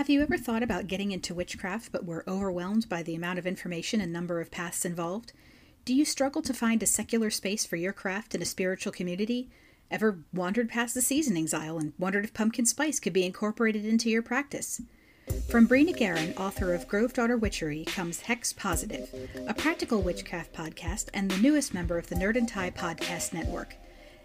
Have you ever thought about getting into witchcraft but were overwhelmed by the amount of information and number of paths involved? Do you struggle to find a secular space for your craft in a spiritual community? Ever wandered past the seasonings aisle and wondered if pumpkin spice could be incorporated into your practice? From Brina Guerin, author of Grove Daughter Witchery, comes Hex Positive, a practical witchcraft podcast and the newest member of the Nerd and Tie podcast network.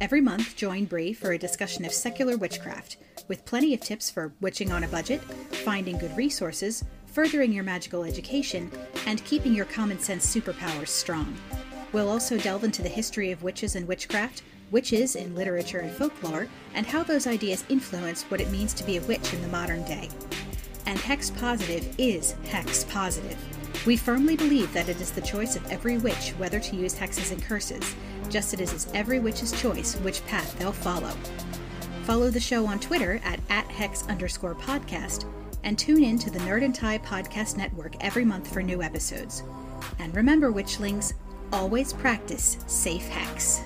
Every month, join Brie for a discussion of secular witchcraft, with plenty of tips for witching on a budget, finding good resources, furthering your magical education, and keeping your common sense superpowers strong. We'll also delve into the history of witches and witchcraft, witches in literature and folklore, and how those ideas influence what it means to be a witch in the modern day. And Hex Positive is Hex Positive. We firmly believe that it is the choice of every witch whether to use hexes and curses, just as it is every witch's choice which path they'll follow. Follow the show on Twitter at, at hex underscore podcast and tune in to the Nerd and Tie podcast network every month for new episodes. And remember, witchlings, always practice safe hex.